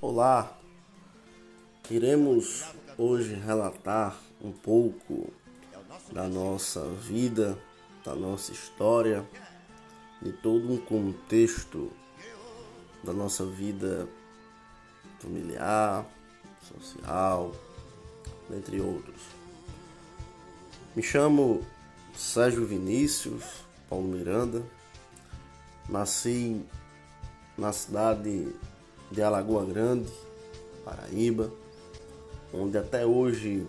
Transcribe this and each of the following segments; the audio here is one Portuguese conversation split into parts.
Olá, iremos hoje relatar um pouco da nossa vida, da nossa história, de todo um contexto da nossa vida familiar, social, entre outros. Me chamo Sérgio Vinícius Paulo Miranda, nasci na cidade de Alagoa Grande, Paraíba, onde até hoje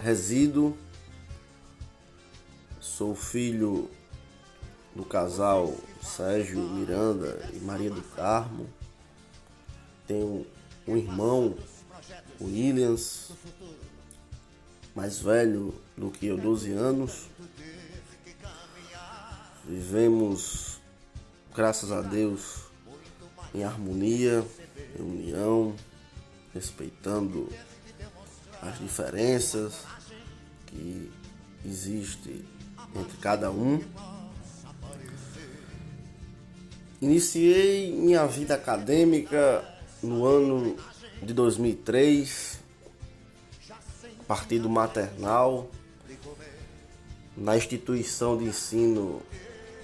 resido. Sou filho do casal Sérgio Miranda e Maria do Carmo. Tenho um irmão, Williams, mais velho do que eu, 12 anos. Vivemos, graças a Deus, em harmonia, em união, respeitando as diferenças que existem entre cada um. Iniciei minha vida acadêmica no ano de 2003, a partir do maternal, na instituição de ensino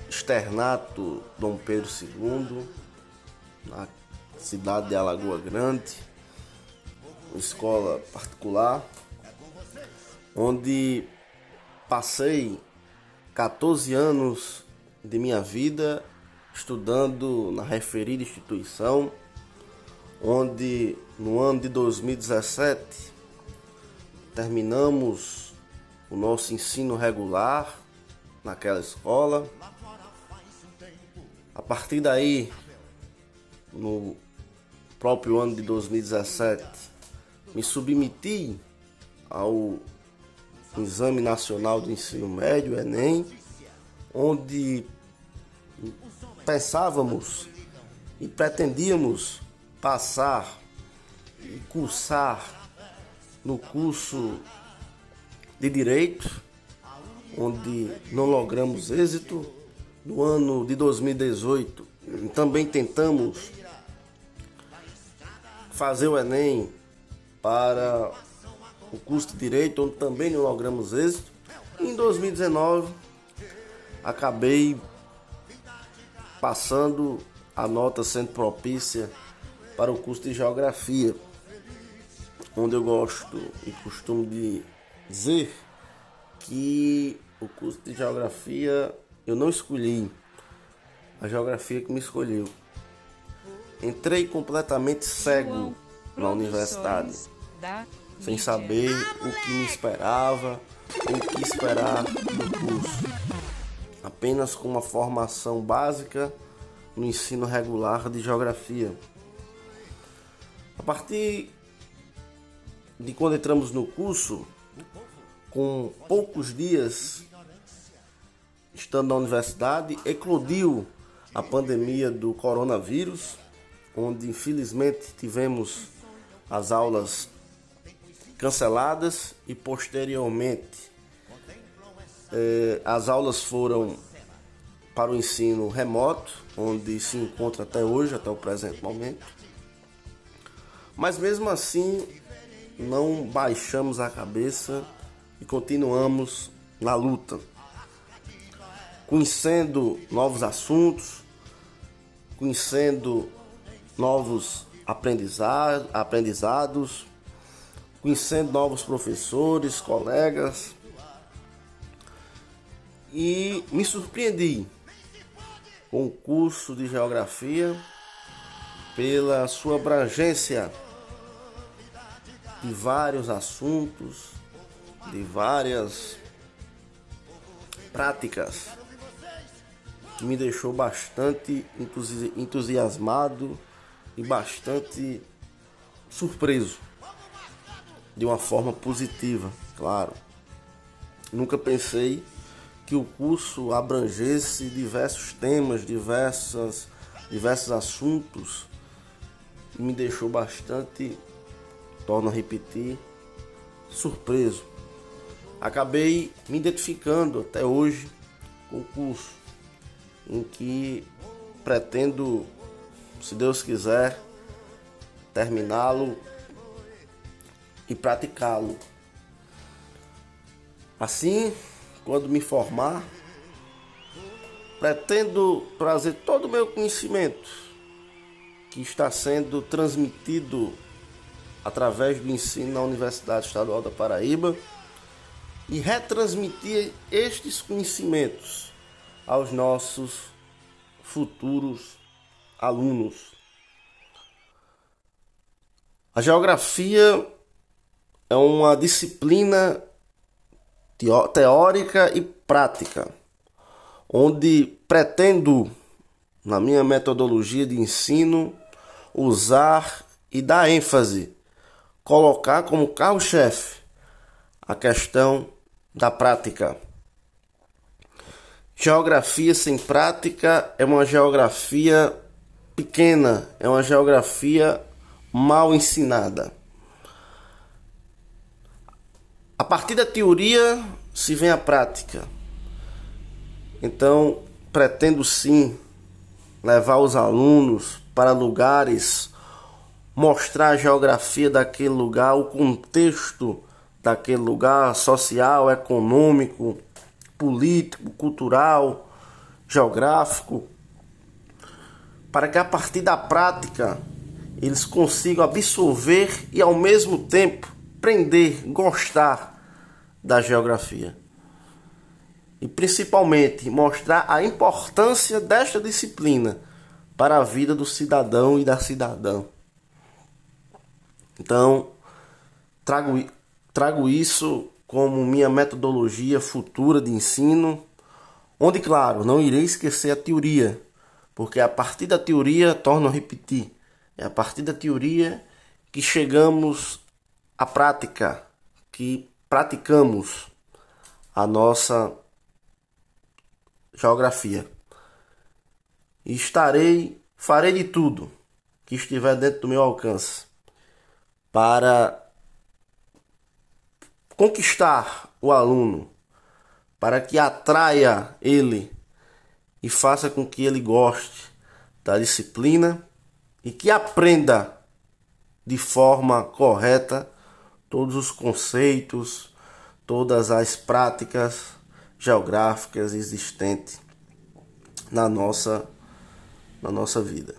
Externato Dom Pedro II, na cidade de Alagoa Grande, escola particular, onde passei 14 anos de minha vida estudando na referida instituição, onde no ano de 2017 terminamos o nosso ensino regular naquela escola. A partir daí no próprio ano de 2017, me submeti ao Exame Nacional do Ensino Médio, Enem, onde pensávamos e pretendíamos passar e cursar no curso de Direito, onde não logramos êxito. No ano de 2018, também tentamos fazer o Enem para o curso de Direito, onde também não logramos êxito. E em 2019, acabei passando a nota sendo propícia para o curso de Geografia, onde eu gosto e costumo de dizer que o curso de Geografia eu não escolhi, a Geografia que me escolheu. Entrei completamente cego na universidade, sem saber o que me esperava, o que esperar do curso. Apenas com uma formação básica no ensino regular de geografia. A partir de quando entramos no curso, com poucos dias estando na universidade, eclodiu a pandemia do coronavírus onde infelizmente tivemos as aulas canceladas e posteriormente eh, as aulas foram para o ensino remoto, onde se encontra até hoje, até o presente momento. Mas mesmo assim, não baixamos a cabeça e continuamos na luta, conhecendo novos assuntos, conhecendo novos aprendizados, aprendizados conhecendo novos professores, colegas. E me surpreendi com o curso de geografia pela sua abrangência de vários assuntos, de várias práticas que me deixou bastante entusiasmado e bastante surpreso, de uma forma positiva, claro. Nunca pensei que o curso abrangesse diversos temas, diversas, diversos assuntos, me deixou bastante, torno a repetir, surpreso. Acabei me identificando até hoje com o curso, em que pretendo se Deus quiser, terminá-lo e praticá-lo. Assim, quando me formar, pretendo trazer todo o meu conhecimento que está sendo transmitido através do ensino na Universidade Estadual da Paraíba e retransmitir estes conhecimentos aos nossos futuros alunos. A geografia é uma disciplina teórica e prática, onde pretendo, na minha metodologia de ensino, usar e dar ênfase, colocar como carro-chefe a questão da prática. Geografia sem prática é uma geografia pequena, é uma geografia mal ensinada. A partir da teoria se vem a prática. Então, pretendo sim levar os alunos para lugares, mostrar a geografia daquele lugar, o contexto daquele lugar social, econômico, político, cultural, geográfico, para que a partir da prática eles consigam absorver e ao mesmo tempo aprender, gostar da geografia. E principalmente mostrar a importância desta disciplina para a vida do cidadão e da cidadã. Então, trago, trago isso como minha metodologia futura de ensino, onde, claro, não irei esquecer a teoria, porque a partir da teoria, torno a repetir, é a partir da teoria que chegamos a prática que praticamos a nossa geografia. E estarei, farei de tudo que estiver dentro do meu alcance para conquistar o aluno, para que atraia ele e faça com que ele goste da disciplina e que aprenda de forma correta todos os conceitos, todas as práticas geográficas existentes na nossa, na nossa vida.